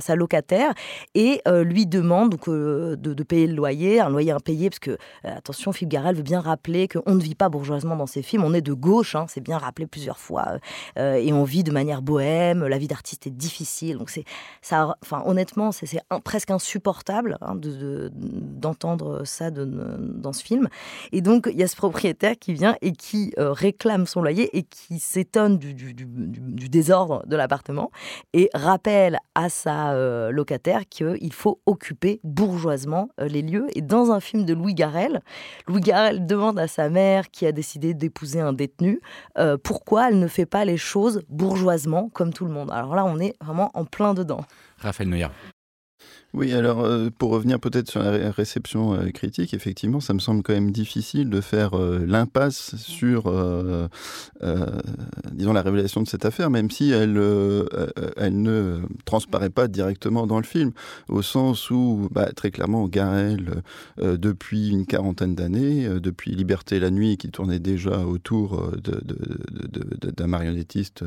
sa locataire et lui demande donc, de, de, payer le loyer, un loyer impayé, parce que, attention, Philippe Garel veut bien rappeler qu'on ne vit pas bourgeoisement dans ses films, on est de gauche, hein, c'est bien rappelé plusieurs fois, euh, et on vit de manière bohème, la vie d'artiste est difficile, donc c'est ça, enfin honnêtement, c'est presque insupportable hein, d'entendre ça dans ce film. Et donc il y a ce propriétaire qui vient et qui euh, réclame son loyer et qui s'étonne du, désordre de l'appartement et rappelle à sa euh, locataire qu'il faut occuper bourgeoisement les lieux. Et dans un film de Louis Louis demande à sa mère qui a décidé d'épouser un détenu, euh, pourquoi elle ne fait pas les choses bourgeoisement comme tout le monde Alors là, on est vraiment en plein dedans. Raphaël Neuer. Oui, alors euh, pour revenir peut-être sur la réception euh, critique, effectivement, ça me semble quand même difficile de faire euh, l'impasse sur, disons, la révélation de cette affaire, même si elle, elle ne transparaît pas directement dans le film, au sens où, bah, très clairement, Garel, depuis une quarantaine d'années, depuis Liberté la nuit, qui tournait déjà autour d'un marionnettiste,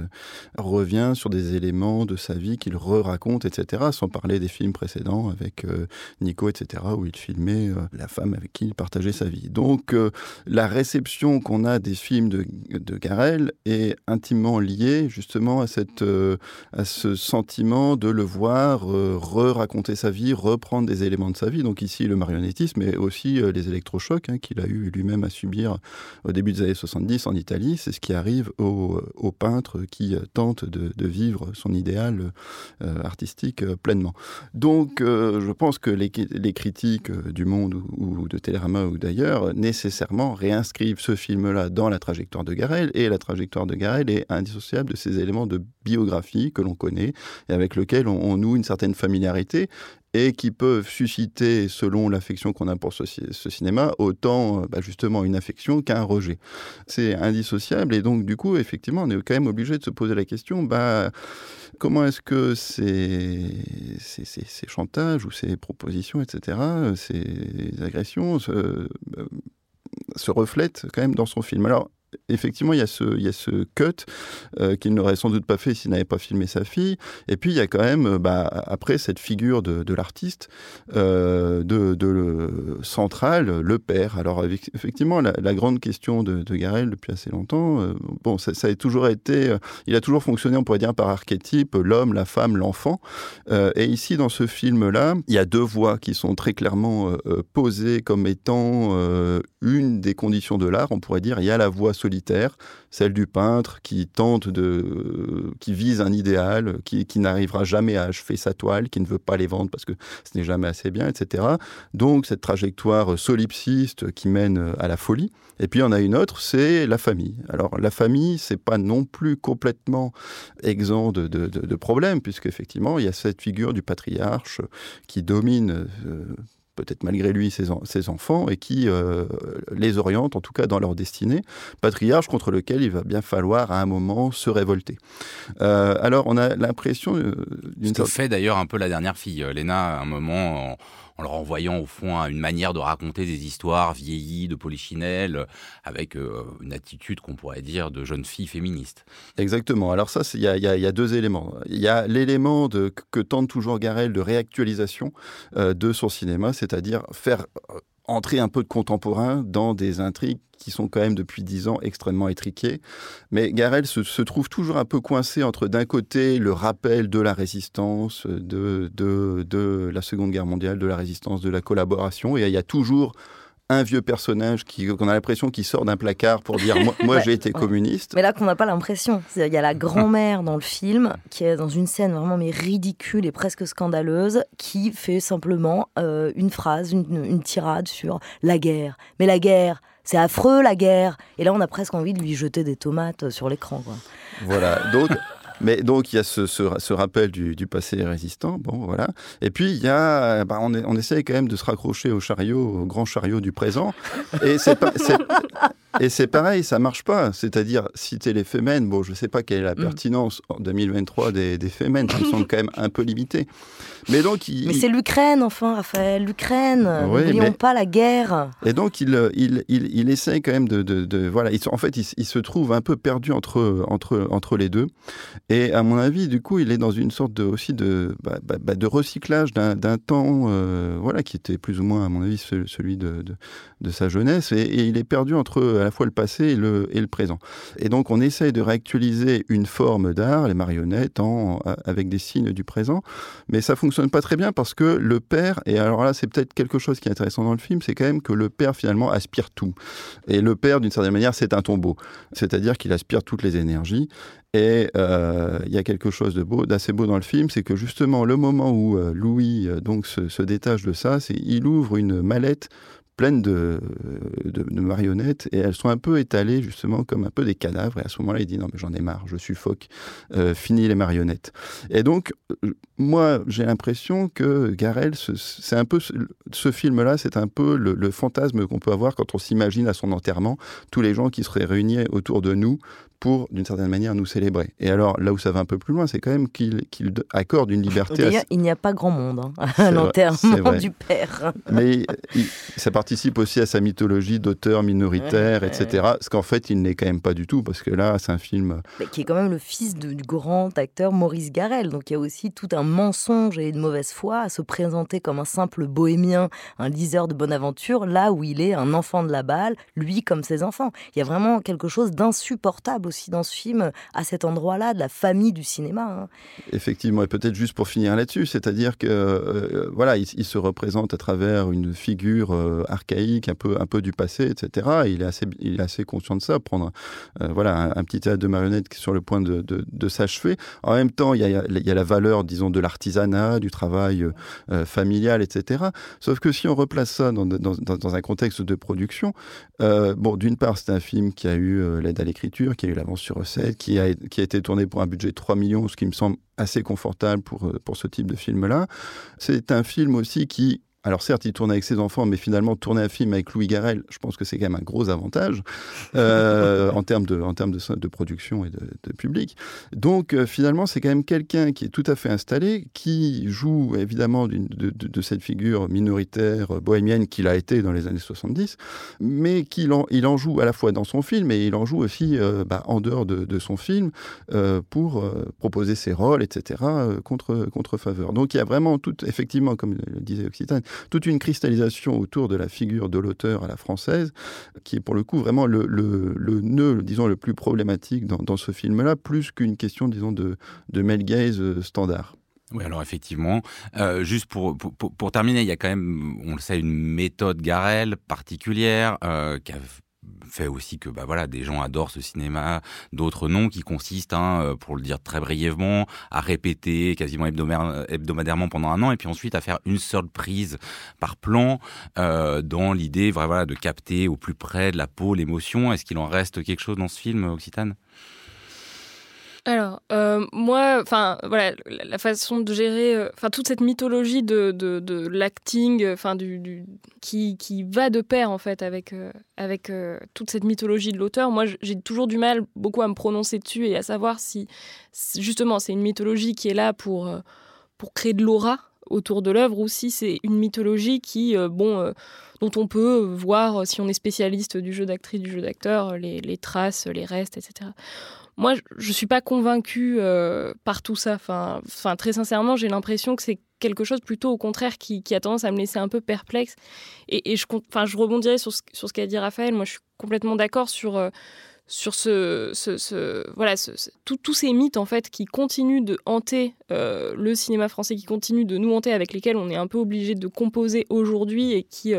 revient sur des éléments de sa vie qu'il re-raconte, etc., sans parler des films précédents avec euh, Nico, etc., où il filmait euh, la femme avec qui il partageait sa vie. Donc euh, la réception qu'on a des films de, de, Garel est intimement liée justement à, cette, à ce sentiment de le voir re-raconter sa vie, reprendre des éléments de sa vie. Donc ici le marionnettisme, mais aussi les électrochocs hein, qu'il a eu lui-même à subir au début des années 70 en Italie. C'est ce qui arrive aux, aux peintres qui tentent de, de, vivre son idéal artistique pleinement. Donc je pense que les, critiques euh, du Monde ou, de Télérama ou d'ailleurs nécessairement réinscrivent ce film-là dans la trajectoire de Garel et la trajectoire de Garel est indissociable de ces éléments de biographie que l'on connaît et avec lesquels on, noue une certaine familiarité et qui peuvent susciter, selon l'affection qu'on a pour ce, cinéma, autant euh, bah, justement une affection qu'un rejet. C'est indissociable et donc du coup, effectivement, on est quand même obligé de se poser la question, bah, comment est-ce que ces, chantages ou ces propositions, etc., ces agressions se, euh, se reflètent quand même dans son film? Effectivement, il y a ce, il y a ce cut euh, qu'il n'aurait sans doute pas fait s'il n'avait pas filmé sa fille. Et puis, il y a quand même, bah, après, cette figure de, l'artiste, euh, de, le, central, le père. Alors, effectivement, la, grande question de, de, Garel depuis assez longtemps, euh, bon, ça, ça, a toujours été, euh, il a toujours fonctionné, on pourrait dire, par archétype, l'homme, la femme, l'enfant. Euh, et ici, dans ce film-là, il y a deux voix qui sont très clairement posées comme étant une des conditions de l'art, on pourrait dire. Il y a la voix solitaire, celle du peintre qui tente de, qui vise un idéal, qui, n'arrivera jamais à achever sa toile, qui ne veut pas les vendre parce que ce n'est jamais assez bien, etc. Donc cette trajectoire solipsiste qui mène à la folie. Et puis en a une autre, c'est la famille. Alors la famille, c'est pas non plus complètement exempt de, de, de, problèmes, puisque effectivement il y a cette figure du patriarche qui domine. Euh, peut-être malgré lui ses, ses, enfants, et qui euh, les oriente, en tout cas dans leur destinée, patriarche contre lequel il va bien falloir à un moment se révolter. Euh, alors on a l'impression... Euh, Ce que fait d'ailleurs un peu la dernière fille, Léna, à un moment... En le renvoyant au fond à une manière de raconter des histoires vieillies de polichinelle, avec euh, une attitude qu'on pourrait dire de jeune fille féministe. Exactement. Alors ça, il y, a deux éléments. Il y a l'élément que tente toujours Garel de réactualisation euh, de son cinéma, c'est-à-dire faire euh, entrer un peu de contemporain dans des intrigues qui sont quand même depuis dix ans extrêmement étriquées. Mais Garel se, trouve toujours un peu coincé entre d'un côté le rappel de la résistance, de, de, de la Seconde Guerre mondiale, de la résistance, de la collaboration, et il y a toujours un vieux personnage qui qu'on a l'impression qu'il sort d'un placard pour dire moi, j'ai été communiste. Mais là qu'on n'a pas l'impression. Il y a la grand-mère dans le film qui est dans une scène vraiment mais ridicule et presque scandaleuse qui fait simplement euh, une phrase, une, tirade sur la guerre. Mais la guerre, c'est affreux la guerre. Et là on a presque envie de lui jeter des tomates sur l'écran. Voilà. Donc mais donc il y a ce, ce, rappel du, du, passé résistant, bon voilà. Et puis il y a, bah, on, on, essaye quand même de se raccrocher au chariot, au grand chariot du présent. Et c'est pas, et c'est pareil, ça marche pas. C'est-à-dire citer les femmes, bon, je sais pas quelle est la mm. pertinence en 2023 des, des femmes, qui sont quand même un peu limitées. Mais donc, il, mais c'est l'Ukraine, enfin, Raphaël, l'Ukraine. N'oublions pas la guerre. Et donc il, il, il, il essaye quand même de, de, de voilà. en fait, il, se trouve un peu perdu entre entre entre les deux. Et à mon avis, du coup, il est dans une sorte de, aussi de, bah, bah, bah de recyclage d'un temps euh, voilà, qui était plus ou moins, à mon avis, celui de, de, de sa jeunesse. Et, il est perdu entre à la fois le passé et le, et le présent. Et donc, on essaye de réactualiser une forme d'art, les marionnettes, avec des signes du présent. Mais ça fonctionne pas très bien parce que le père, et alors là, c'est peut-être quelque chose qui est intéressant dans le film, c'est quand même que le père, finalement, aspire tout. Et le père, d'une certaine manière, c'est un tombeau. C'est-à-dire qu'il aspire toutes les énergies. Et euh, il y a quelque chose de beau, d'assez beau dans le film, c'est que justement le moment où euh, Louis euh, donc se, se, détache de ça, c'est il ouvre une mallette pleines de, marionnettes et elles sont un peu étalées justement comme un peu des cadavres. Et à ce moment-là, il dit non mais j'en ai marre, je suffoque, euh, fini les marionnettes. Et donc euh, moi j'ai l'impression que Garel, c'est un peu ce film-là, c'est un peu le fantasme qu'on peut avoir quand on s'imagine à son enterrement tous les gens qui seraient réunis autour de nous pour, d'une certaine manière, nous célébrer. Et alors, là où ça va un peu plus loin, c'est quand même qu'il accorde une liberté. D'ailleurs, il n'y a pas grand monde hein, à l'enterrement du père. Mais ça participe aussi à sa mythologie d'auteur minoritaire, etc. Ce qu'en fait, il n'est quand même pas du tout, parce que là, c'est un film. Mais qui est quand même le fils du grand acteur Maurice Garel. Donc il y a aussi tout un mensonge et une mauvaise foi à se présenter comme un simple bohémien, un liseur de bonne aventure, là où il est un enfant de la balle, lui comme ses enfants. Il y a vraiment quelque chose d'insupportable aussi dans ce film, à cet endroit-là, de la famille du cinéma. Hein. Effectivement, et peut-être juste pour finir là-dessus, c'est-à-dire que euh, voilà, il, se représente à travers une figure euh, archaïque, un peu, un peu du passé, etc. il est assez, il est assez conscient de ça. Prendre euh, voilà un, petit théâtre de marionnettes qui est sur le point de, de, s'achever. En même temps, il y, a, il y, a, la valeur, disons, de l'artisanat, du travail familial, etc. Sauf que si on replace ça dans, dans, un contexte de production, bon, d'une part, c'est un film qui a eu l'aide à l'écriture, qui a eu l'avance sur recette, qui a, été tourné pour un budget de 3 millions, ce qui me semble assez confortable pour, euh, pour ce type de film-là. C'est un film aussi qui alors certes, il tourne avec ses enfants, mais finalement tourner un film avec Louis Garrel, je pense que c'est quand même un gros avantage euh, en termes de, en termes de, de production et de, public. Donc euh, finalement, c'est quand même quelqu'un qui est tout à fait installé, qui joue évidemment de, de, cette figure minoritaire euh, bohémienne qu'il a été dans les années 70, mais qu'il en, il en joue à la fois dans son film et il en joue aussi bah, en dehors de, son film pour proposer ses rôles, etc. contre contre faveur. Donc il y a vraiment tout, effectivement, comme le disait Occitane, toute une cristallisation autour de la figure de l'auteur à la française, qui est pour le coup vraiment le, nœud, disons, le plus problématique dans, ce film-là, plus qu'une question, disons, de, de gaze euh, standard. Oui, alors effectivement, euh, juste pour, pour, terminer, il y a quand même, on le sait, une méthode Garel particulière euh, qui a fait aussi que bah voilà des gens adorent ce cinéma, d'autres non, qui consiste, hein, euh, pour le dire très brièvement, à répéter quasiment hebdomadairement pendant un an et puis ensuite à faire une seule prise par plan euh, dans l'idée de capter au plus près de la peau l'émotion. Est-ce qu'il en reste quelque chose dans ce film, Occitane? Alors, euh, moi, enfin, voilà, la façon de gérer, euh, enfin, toute cette mythologie de, l'acting, enfin, du, qui, qui va de pair, en fait, avec, euh, avec toute cette mythologie de l'auteur, moi, j'ai toujours du mal beaucoup à me prononcer dessus et à savoir si, justement, c'est une mythologie qui est là pour, pour créer de l'aura autour de l'œuvre ou si c'est une mythologie qui, bon, dont on peut voir, si on est spécialiste du jeu d'actrice, du jeu d'acteur, les, les traces, les restes, etc moi, je ne suis pas convaincue euh, par tout ça. Enfin, enfin très sincèrement, j'ai l'impression que c'est quelque chose plutôt au contraire qui, a tendance à me laisser un peu perplexe. Et, je, enfin, je rebondirai sur ce, ce qu'a dit Raphaël. Moi, je suis complètement d'accord sur, euh, sur ce, ce, voilà, tous ces mythes en fait qui continuent de hanter euh, le cinéma français, qui continuent de nous hanter, avec lesquels on est un peu obligé de composer aujourd'hui et qui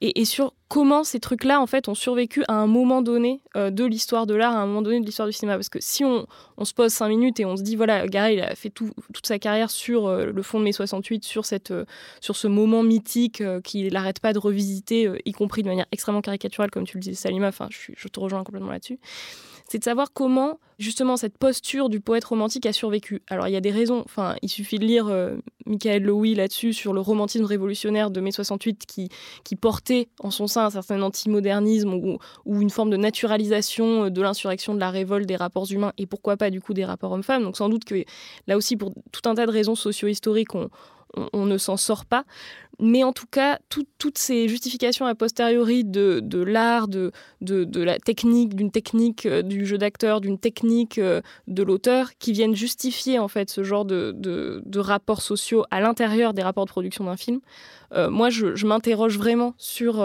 et, et, sur comment ces trucs-là, en fait, ont survécu à un moment donné euh, de l'histoire de l'art, à un moment donné de l'histoire du cinéma. Parce que si on, se pose cinq minutes et on se dit, voilà, Gary, il a fait toute sa carrière sur euh, le fond de mai 68, sur, cette, euh, sur ce moment mythique qu'il n'arrête pas de revisiter, y compris de manière extrêmement caricaturale, comme tu le disais, Salima, enfin, je te rejoins complètement là-dessus c'est de savoir comment justement cette posture du poète romantique a survécu. Alors il y a des raisons, enfin il suffit de lire euh, Michael Lowy là-dessus sur le romantisme révolutionnaire de mai 68 qui, portait en son sein un certain antimodernisme ou, ou une forme de naturalisation euh, de l'insurrection, de la révolte, des rapports humains et pourquoi pas du coup des rapports hommes-femmes. Donc sans doute que là aussi pour tout un tas de raisons socio-historiques on, on, ne s'en sort pas. Mais en tout cas, toutes ces justifications a posteriori de, l'art, de, la technique, d'une technique euh, du jeu d'acteur, d'une technique euh, de l'auteur, qui viennent justifier en fait ce genre de, de rapports sociaux à l'intérieur des rapports de production d'un film, euh, moi je, m'interroge vraiment sur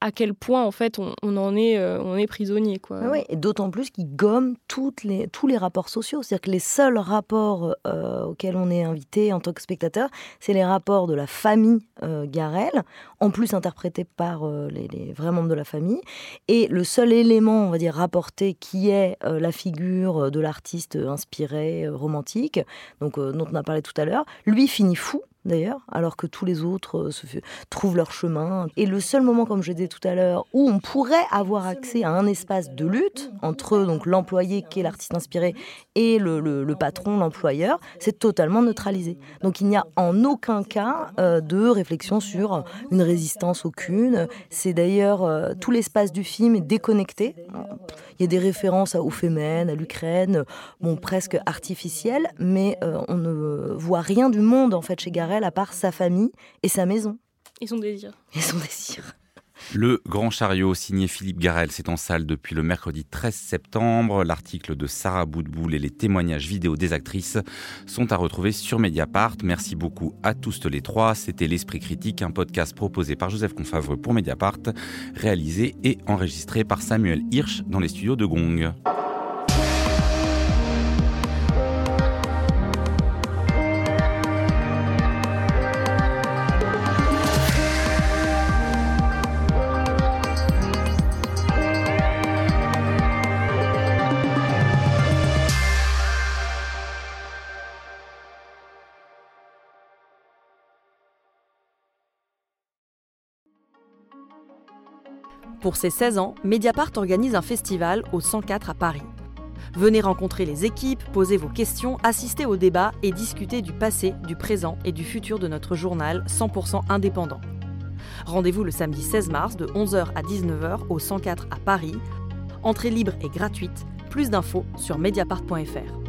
à quel point en fait on, en est euh, on est prisonnier quoi. Et d'autant plus qu'il gomme toutes les, tous les rapports sociaux, c'est-à-dire que les seuls rapports euh, auxquels on est invité en tant que spectateur, c'est les rapports de la famille euh, Garel, en plus interprétés par les, les, vrais membres de la famille, et le seul élément on va dire rapporté qui est la figure de l'artiste inspiré romantique, donc dont on a parlé tout à l'heure, lui finit fou d'ailleurs, alors que tous les autres euh, se trouvent leur chemin. Et le seul moment, comme je disais tout à l'heure, où on pourrait avoir accès à un espace de lutte entre donc l'employé qui est l'artiste inspiré et le, patron, l'employeur, c'est totalement neutralisé. Donc il n'y a en aucun cas euh, de réflexion sur une résistance aucune. C'est d'ailleurs euh, tout l'espace du film est déconnecté. Il y a des références aux Femen, à l'Ukraine, bon presque artificielles, mais on ne voit rien du monde en fait chez À part sa famille et sa maison. Et son désir. Et son désir. Le Grand Chariot, signé Philippe Garel, c'est en salle depuis le mercredi 13 septembre. L'article de Sarah Boudboul et les témoignages vidéo des actrices sont à retrouver sur Mediapart. Merci beaucoup à tous les trois. C'était L'Esprit Critique, un podcast proposé par Joseph Confavreux pour Mediapart, réalisé et enregistré par Samuel Hirsch dans les studios de Gong. Pour ses 16 ans, Mediapart organise un festival au 104 à Paris. Venez rencontrer les équipes, poser vos questions, assister au débat et discuter du passé, du présent et du futur de notre journal 100% indépendant. Rendez-vous le samedi 16 mars de 11h à 19h au 104 à Paris. Entrée libre et gratuite. Plus d'infos sur mediapart.fr.